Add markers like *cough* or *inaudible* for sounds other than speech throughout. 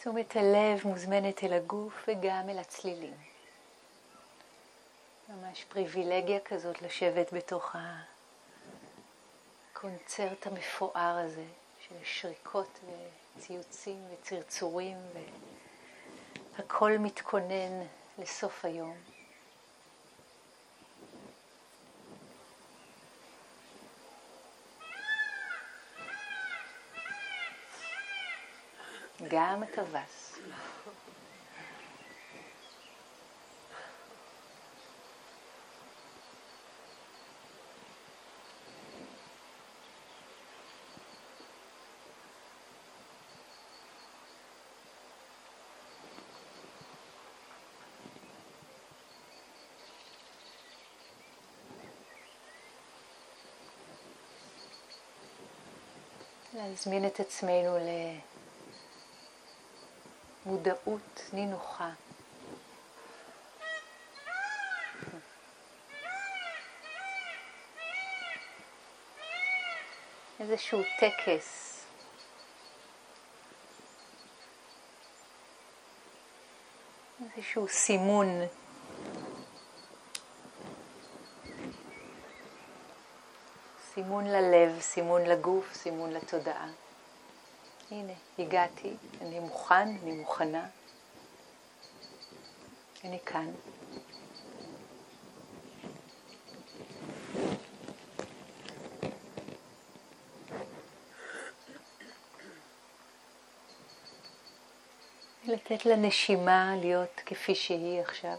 תשומת הלב מוזמנת אל הגוף וגם אל הצלילים. ממש פריבילגיה כזאת לשבת בתוך הקונצרט המפואר הזה של שריקות וציוצים וצרצורים והכל מתכונן לסוף היום. גם הטווס. להזמין את עצמנו למודעות נינוחה. איזשהו טקס. איזשהו סימון. סימון ללב, סימון לגוף, סימון לתודעה. הנה, הגעתי, אני מוכן, אני מוכנה. אני כאן. לתת לנשימה להיות כפי שהיא עכשיו.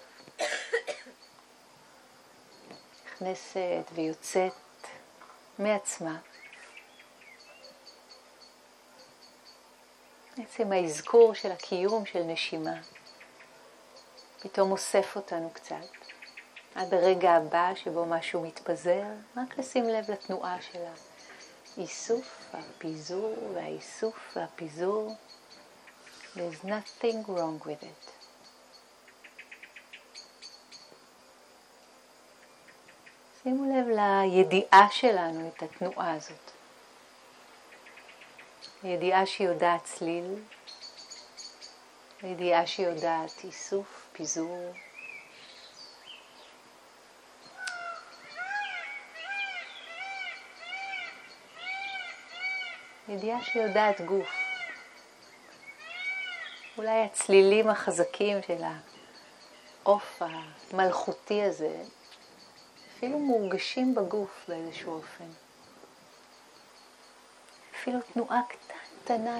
נכנסת ויוצאת מעצמה. עצם האזכור של הקיום של נשימה פתאום אוסף אותנו קצת. עד הרגע הבא שבו משהו מתפזר, רק לשים לב לתנועה של האיסוף, הפיזור והאיסוף והפיזור. There's nothing wrong with it. שימו לב לידיעה שלנו את התנועה הזאת. ידיעה שיודעת צליל, ידיעה שיודעת איסוף, פיזור. ידיעה שיודעת גוף. אולי הצלילים החזקים של העוף המלכותי הזה אפילו מורגשים בגוף באיזשהו אופן. אפילו תנועה קטנה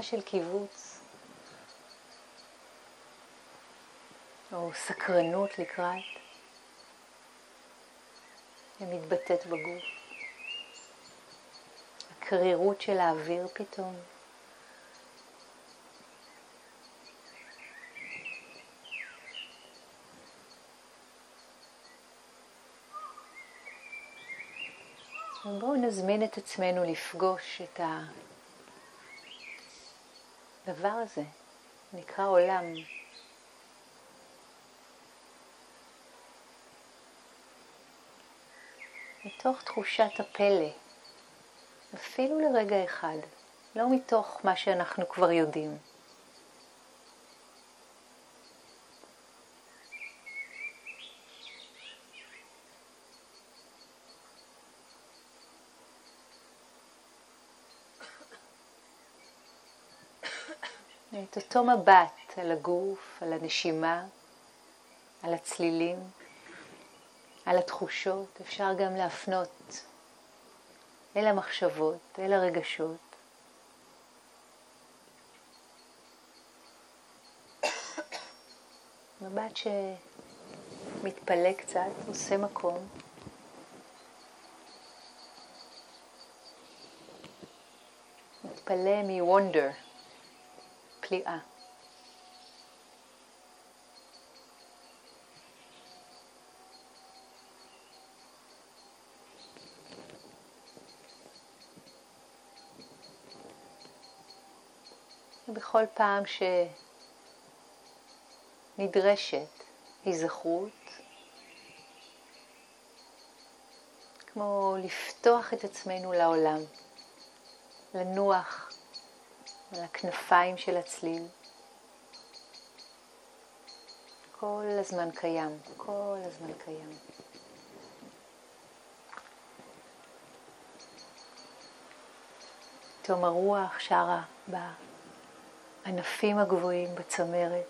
של קיבוץ, או סקרנות לקראת, ומתבטאת בגוף. הקרירות של האוויר פתאום. בואו נזמין את עצמנו לפגוש את הדבר הזה, נקרא עולם. מתוך תחושת הפלא, אפילו לרגע אחד, לא מתוך מה שאנחנו כבר יודעים. את אותו מבט על הגוף, על הנשימה, על הצלילים, על התחושות, אפשר גם להפנות אל המחשבות, אל הרגשות. מבט שמתפלא קצת, עושה מקום. מתפלא מ-wonder. פליאה. ובכל פעם שנדרשת היזכרות, כמו לפתוח את עצמנו לעולם, לנוח על הכנפיים של הצליל, כל הזמן קיים, כל הזמן קיים. פתאום הרוח שרה בענפים הגבוהים, בצמרת.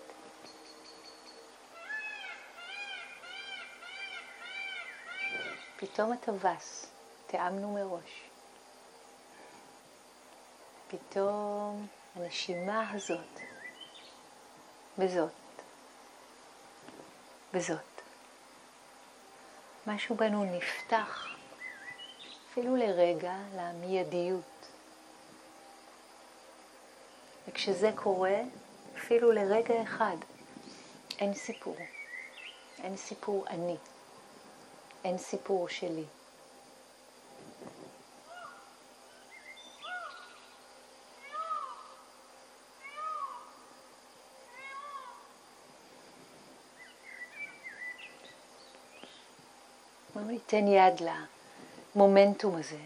פתאום הטווס, תיאמנו מראש. פתאום הנשימה הזאת, וזאת, וזאת. משהו בנו נפתח, אפילו לרגע, למיידיות. וכשזה קורה, אפילו לרגע אחד, אין סיפור. אין סיפור אני. אין סיפור שלי. בואו ניתן יד למומנטום הזה.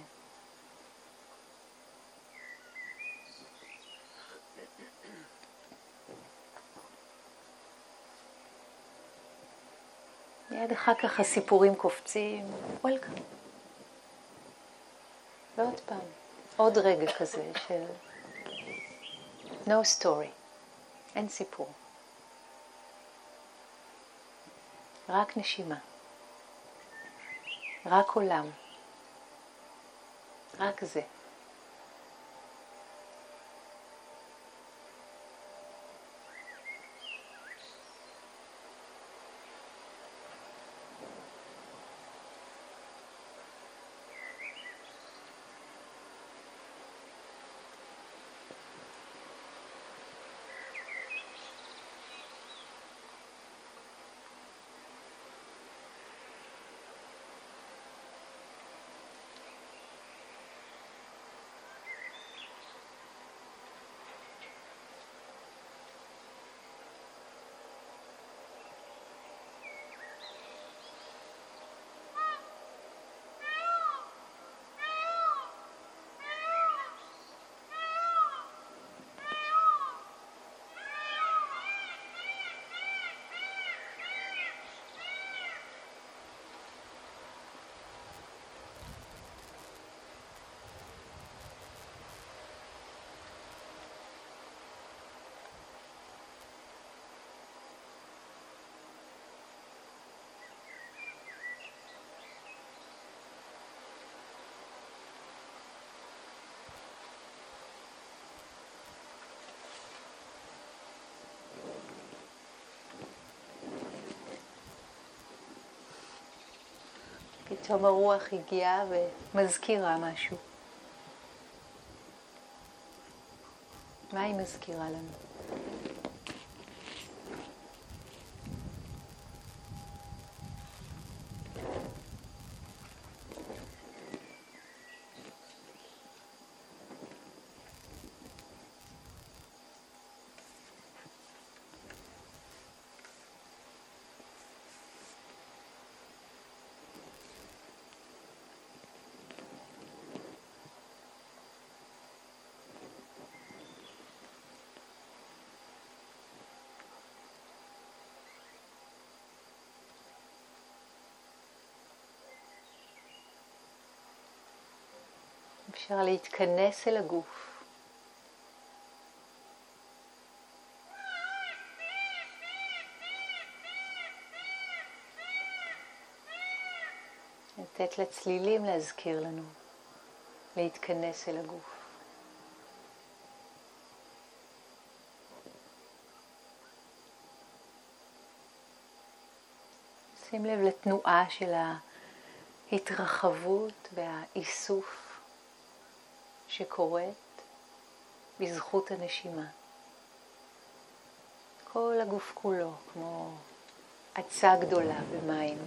מיד אחר כך הסיפורים קופצים, וולקאם. ועוד פעם, עוד רגע כזה של no story, אין סיפור. רק נשימה. רק עולם. רק זה. פתאום הרוח הגיעה ומזכירה משהו. מה היא מזכירה לנו? אפשר להתכנס אל הגוף. לתת לצלילים להזכיר לנו להתכנס אל הגוף. שים לב לתנועה של ההתרחבות והאיסוף שקורית בזכות הנשימה. כל הגוף כולו כמו עצה גדולה במים.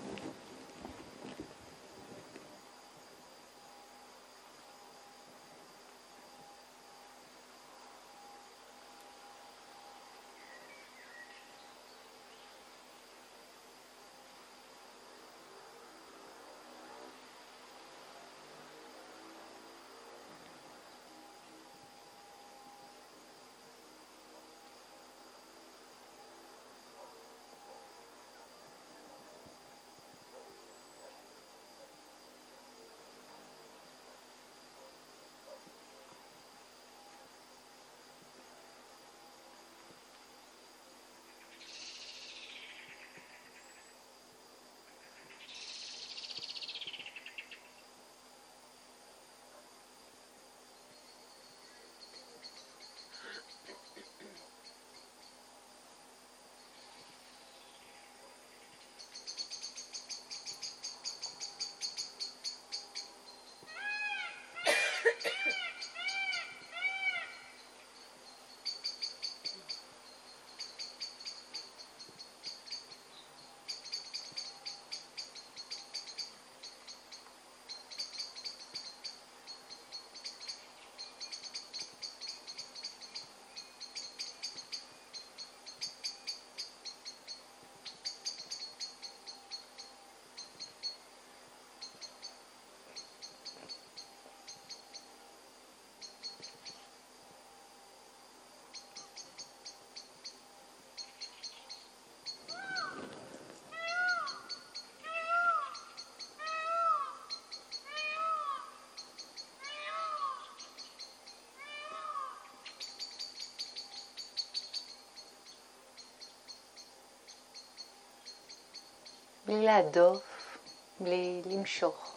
בלי להדוף, בלי למשוך,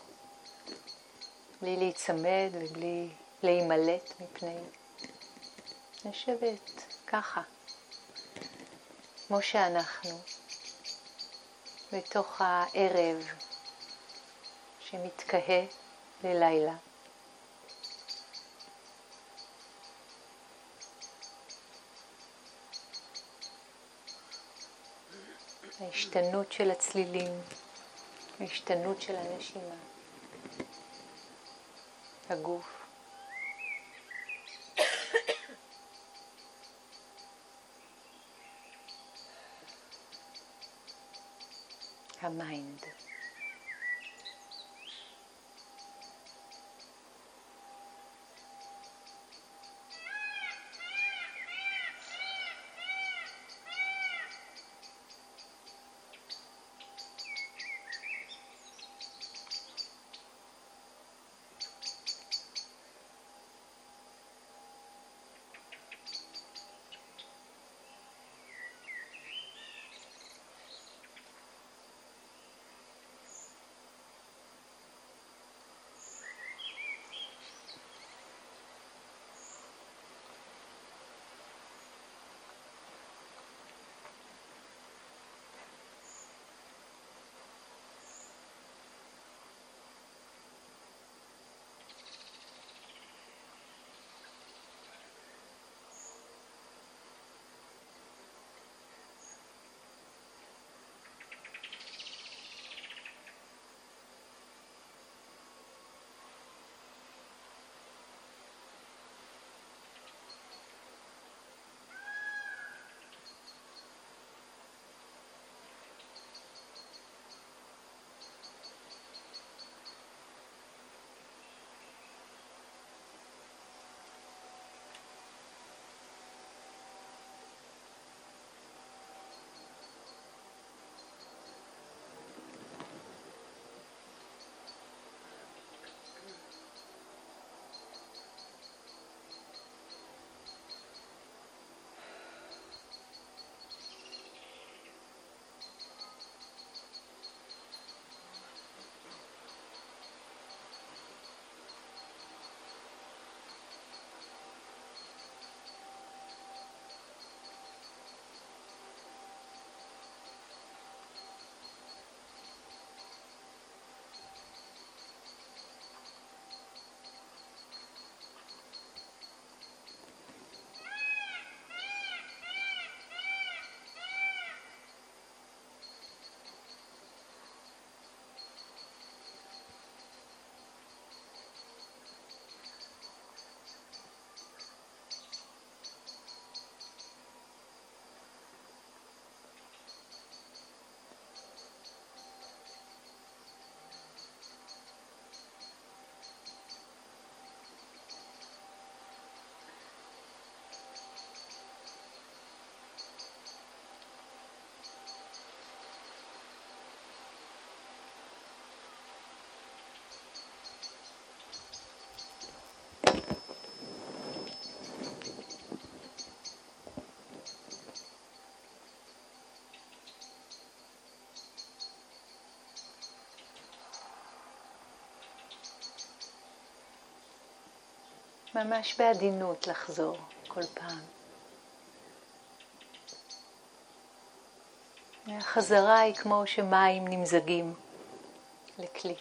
בלי להיצמד ובלי להימלט מפני. לשבת ככה, כמו שאנחנו, בתוך הערב שמתכהה ללילה. ההשתנות של הצלילים, ההשתנות של הנשימה, הגוף. *coughs* ה mind. ממש בעדינות לחזור כל פעם. החזרה היא כמו שמים נמזגים לכלי.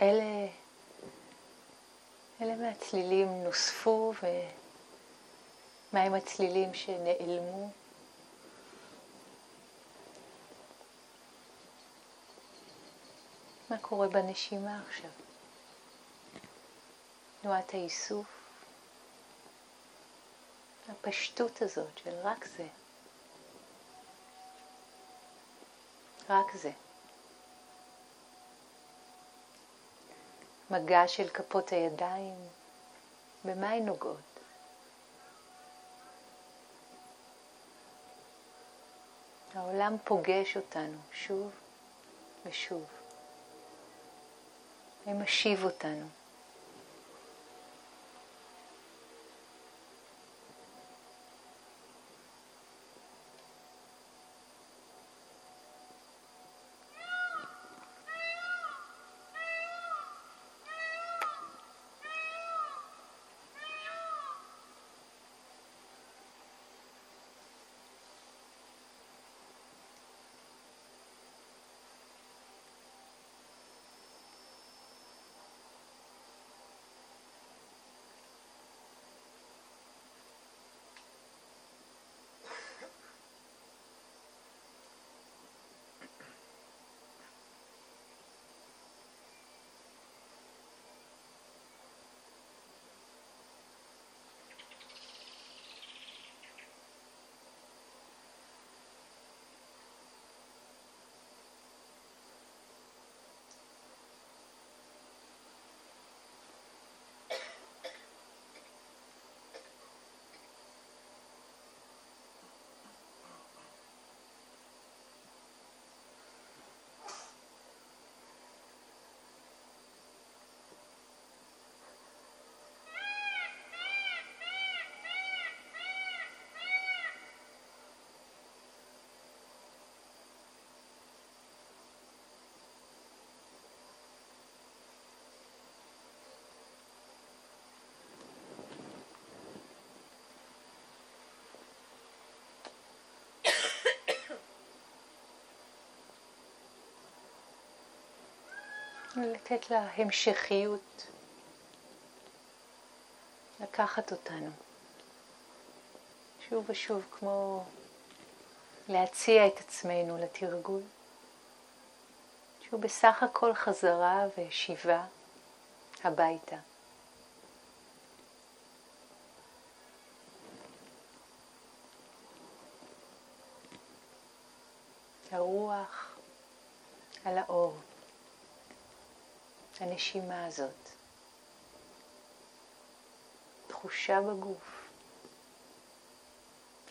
אלה, אלה מהצלילים נוספו ומהם הצלילים שנעלמו. מה קורה בנשימה עכשיו? תנועת האיסוף, הפשטות הזאת של רק זה. רק זה. מגע של כפות הידיים, במה הן נוגעות? העולם פוגש אותנו שוב ושוב. ומשיב אותנו. לתת לה המשכיות, לקחת אותנו שוב ושוב כמו להציע את עצמנו לתרגול, שהוא בסך הכל חזרה ושיבה הביתה. הרוח על האור. הנשימה הזאת, תחושה בגוף,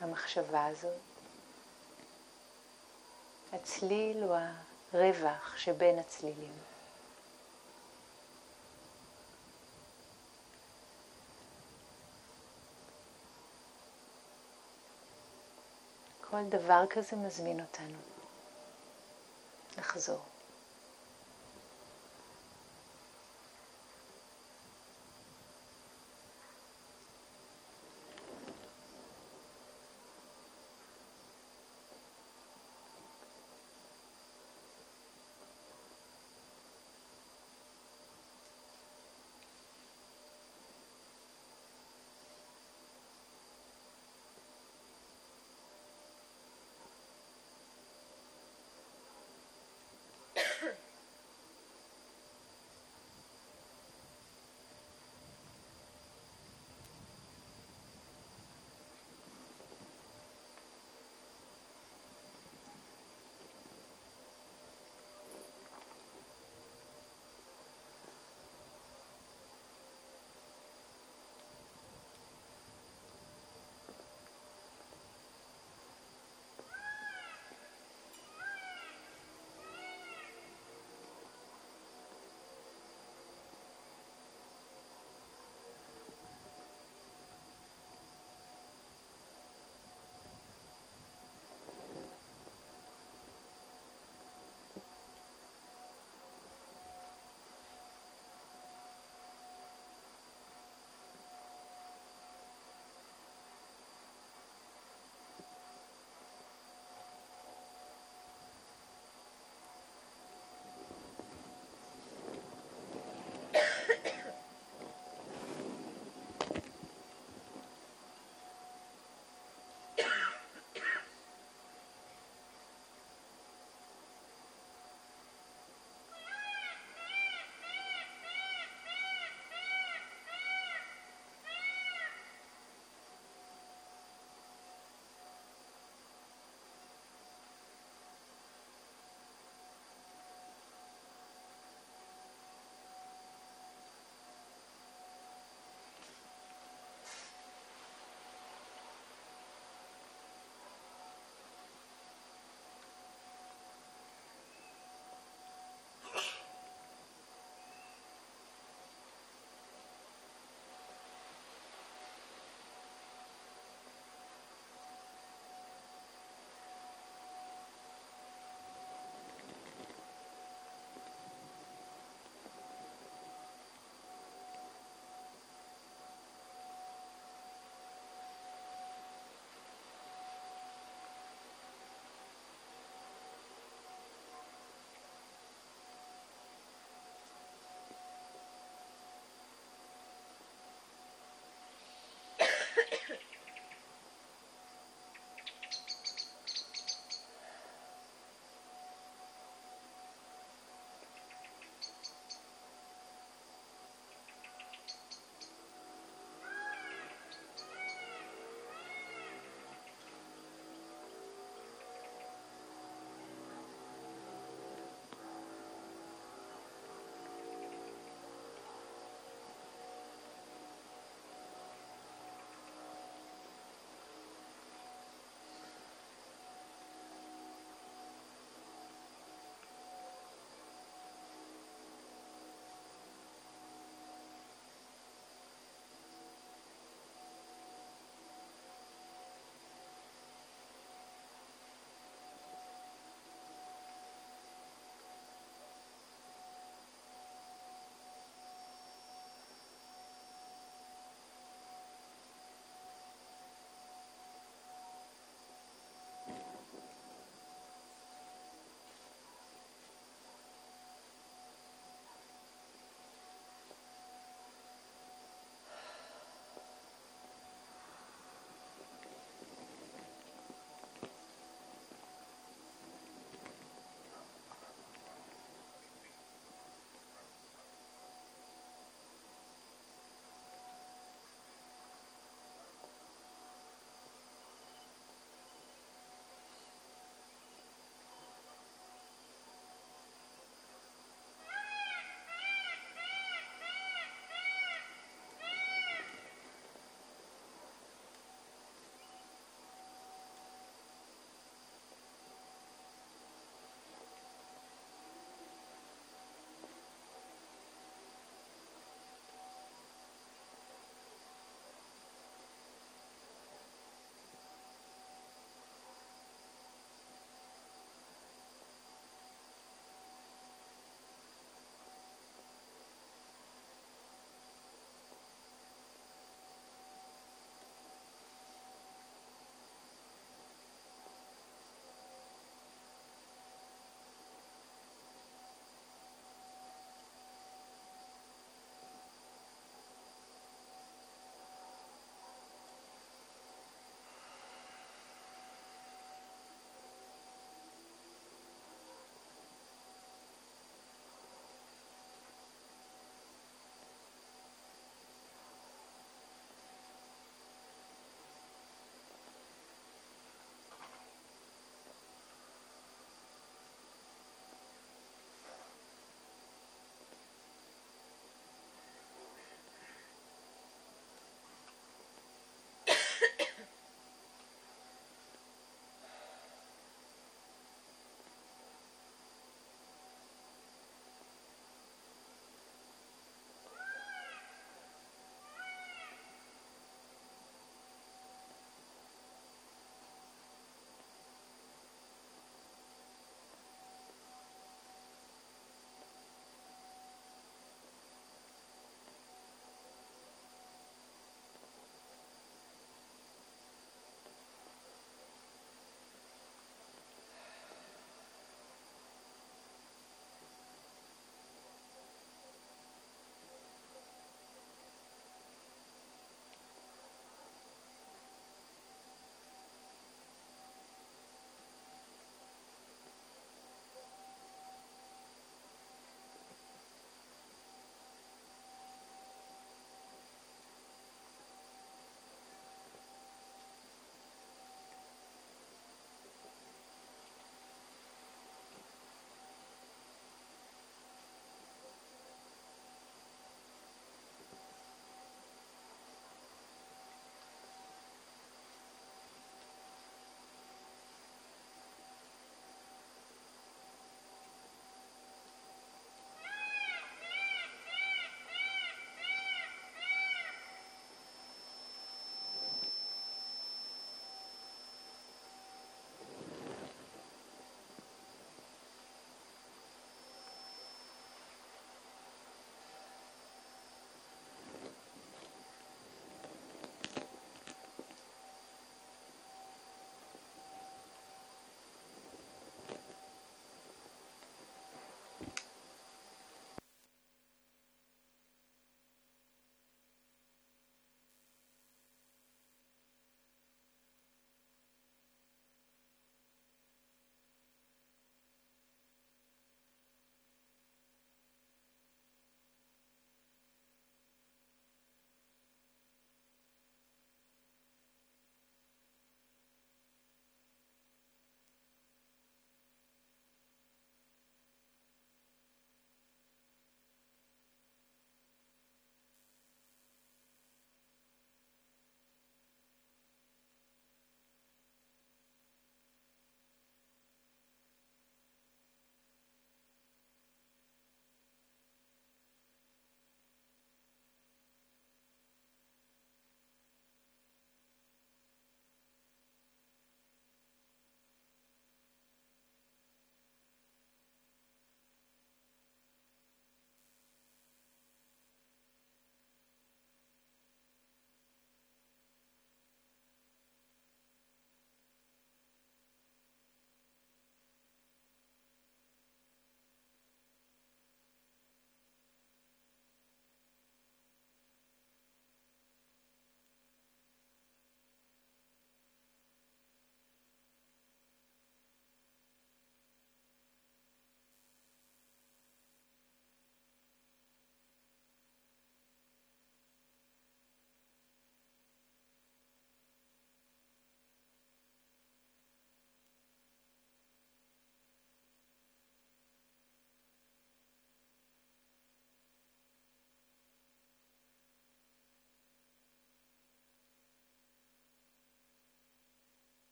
המחשבה הזאת, הצליל או הרווח שבין הצלילים. כל דבר כזה מזמין אותנו לחזור.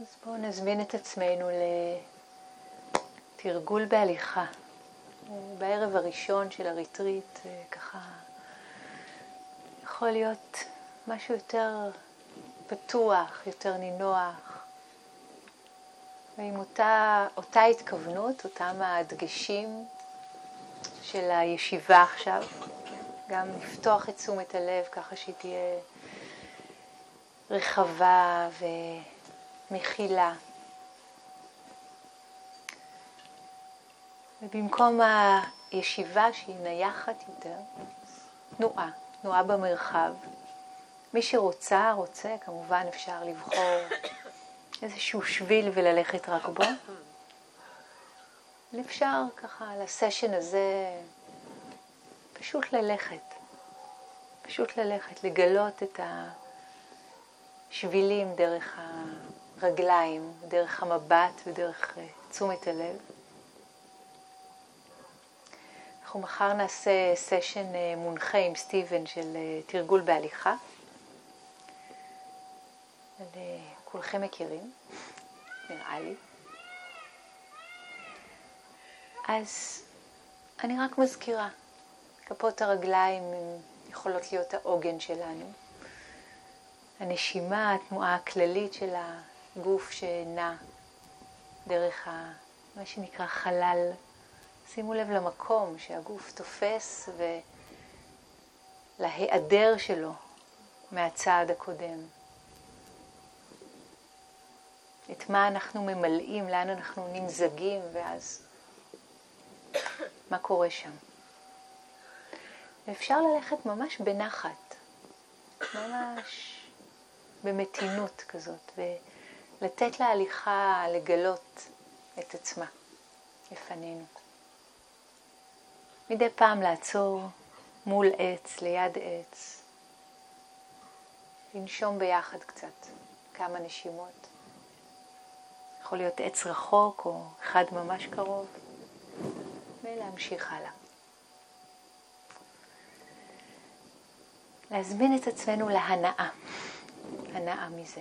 אז בואו נזמין את עצמנו לתרגול בהליכה. בערב הראשון של הריטריט, אה, ככה יכול להיות משהו יותר פתוח, יותר נינוח, ועם אותה, אותה התכוונות, אותם הדגשים של הישיבה עכשיו, גם לפתוח את תשומת הלב ככה שהיא תהיה רחבה ומכילה. ובמקום הישיבה שהיא נייחת יותר, תנועה, תנועה במרחב. מי שרוצה, רוצה, כמובן אפשר לבחור איזשהו שביל וללכת רק בו. אפשר ככה לסשן הזה פשוט ללכת, פשוט ללכת, לגלות את השבילים דרך הרגליים, דרך המבט ודרך אה, תשומת הלב. אנחנו מחר נעשה סשן אה, מונחה עם סטיבן של אה, תרגול בהליכה. כולכם מכירים, נראה לי. אז אני רק מזכירה, כפות הרגליים יכולות להיות העוגן שלנו. הנשימה, התנועה הכללית של הגוף שנע דרך ה, מה שנקרא חלל. שימו לב למקום שהגוף תופס ולהיעדר שלו מהצעד הקודם. את מה אנחנו ממלאים, לאן אנחנו נמזגים, ואז מה קורה שם. ואפשר ללכת ממש בנחת, ממש במתינות כזאת, ולתת להליכה לגלות את עצמה לפנינו. מדי פעם לעצור מול עץ, ליד עץ, לנשום ביחד קצת, כמה נשימות. יכול להיות עץ רחוק או אחד ממש קרוב, ולהמשיך הלאה. להזמין את עצמנו להנאה, הנאה מזה.